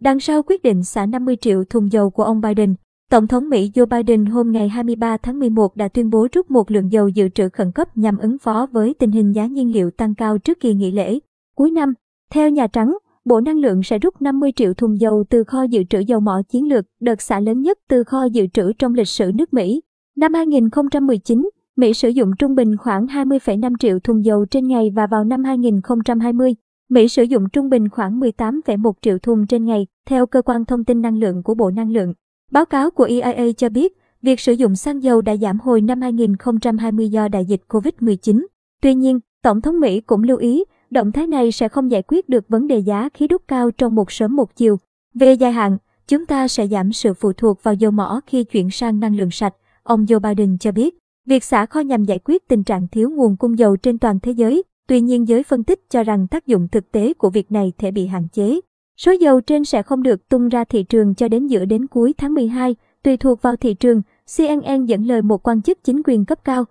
Đằng sau quyết định xả 50 triệu thùng dầu của ông Biden, Tổng thống Mỹ Joe Biden hôm ngày 23 tháng 11 đã tuyên bố rút một lượng dầu dự trữ khẩn cấp nhằm ứng phó với tình hình giá nhiên liệu tăng cao trước kỳ nghỉ lễ. Cuối năm, theo Nhà Trắng, Bộ Năng lượng sẽ rút 50 triệu thùng dầu từ kho dự trữ dầu mỏ chiến lược, đợt xả lớn nhất từ kho dự trữ trong lịch sử nước Mỹ. Năm 2019, Mỹ sử dụng trung bình khoảng 20,5 triệu thùng dầu trên ngày và vào năm 2020, Mỹ sử dụng trung bình khoảng 18,1 triệu thùng trên ngày, theo cơ quan thông tin năng lượng của Bộ Năng lượng. Báo cáo của EIA cho biết, việc sử dụng xăng dầu đã giảm hồi năm 2020 do đại dịch COVID-19. Tuy nhiên, Tổng thống Mỹ cũng lưu ý, động thái này sẽ không giải quyết được vấn đề giá khí đốt cao trong một sớm một chiều. Về dài hạn, chúng ta sẽ giảm sự phụ thuộc vào dầu mỏ khi chuyển sang năng lượng sạch, ông Joe Biden cho biết. Việc xả kho nhằm giải quyết tình trạng thiếu nguồn cung dầu trên toàn thế giới, tuy nhiên giới phân tích cho rằng tác dụng thực tế của việc này thể bị hạn chế. Số dầu trên sẽ không được tung ra thị trường cho đến giữa đến cuối tháng 12, tùy thuộc vào thị trường, CNN dẫn lời một quan chức chính quyền cấp cao.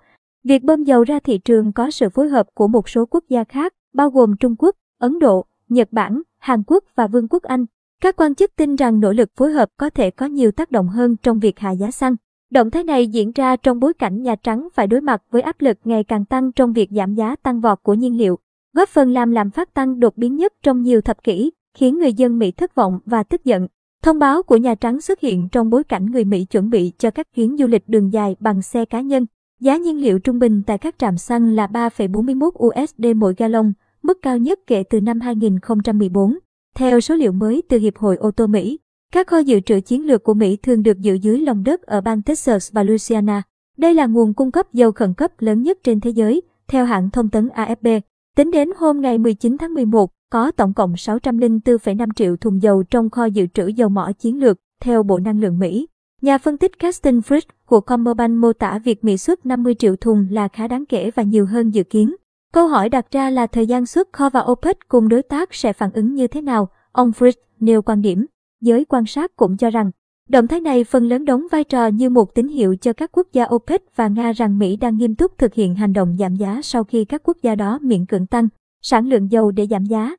Việc bơm dầu ra thị trường có sự phối hợp của một số quốc gia khác, bao gồm Trung Quốc, Ấn Độ, Nhật Bản, Hàn Quốc và Vương quốc Anh. Các quan chức tin rằng nỗ lực phối hợp có thể có nhiều tác động hơn trong việc hạ giá xăng. Động thái này diễn ra trong bối cảnh Nhà Trắng phải đối mặt với áp lực ngày càng tăng trong việc giảm giá tăng vọt của nhiên liệu, góp phần làm lạm phát tăng đột biến nhất trong nhiều thập kỷ, khiến người dân Mỹ thất vọng và tức giận. Thông báo của Nhà Trắng xuất hiện trong bối cảnh người Mỹ chuẩn bị cho các chuyến du lịch đường dài bằng xe cá nhân. Giá nhiên liệu trung bình tại các trạm xăng là 3,41 USD mỗi gallon, mức cao nhất kể từ năm 2014. Theo số liệu mới từ Hiệp hội ô tô Mỹ, các kho dự trữ chiến lược của Mỹ thường được giữ dưới lòng đất ở bang Texas và Louisiana. Đây là nguồn cung cấp dầu khẩn cấp lớn nhất trên thế giới, theo hãng thông tấn AFP. Tính đến hôm ngày 19 tháng 11, có tổng cộng 604,5 triệu thùng dầu trong kho dự trữ dầu mỏ chiến lược, theo Bộ Năng lượng Mỹ. Nhà phân tích Caston Fritz của Commerbank mô tả việc Mỹ xuất 50 triệu thùng là khá đáng kể và nhiều hơn dự kiến. Câu hỏi đặt ra là thời gian xuất kho và OPEC cùng đối tác sẽ phản ứng như thế nào, ông Fritz nêu quan điểm. Giới quan sát cũng cho rằng, động thái này phần lớn đóng vai trò như một tín hiệu cho các quốc gia OPEC và Nga rằng Mỹ đang nghiêm túc thực hiện hành động giảm giá sau khi các quốc gia đó miễn cưỡng tăng sản lượng dầu để giảm giá.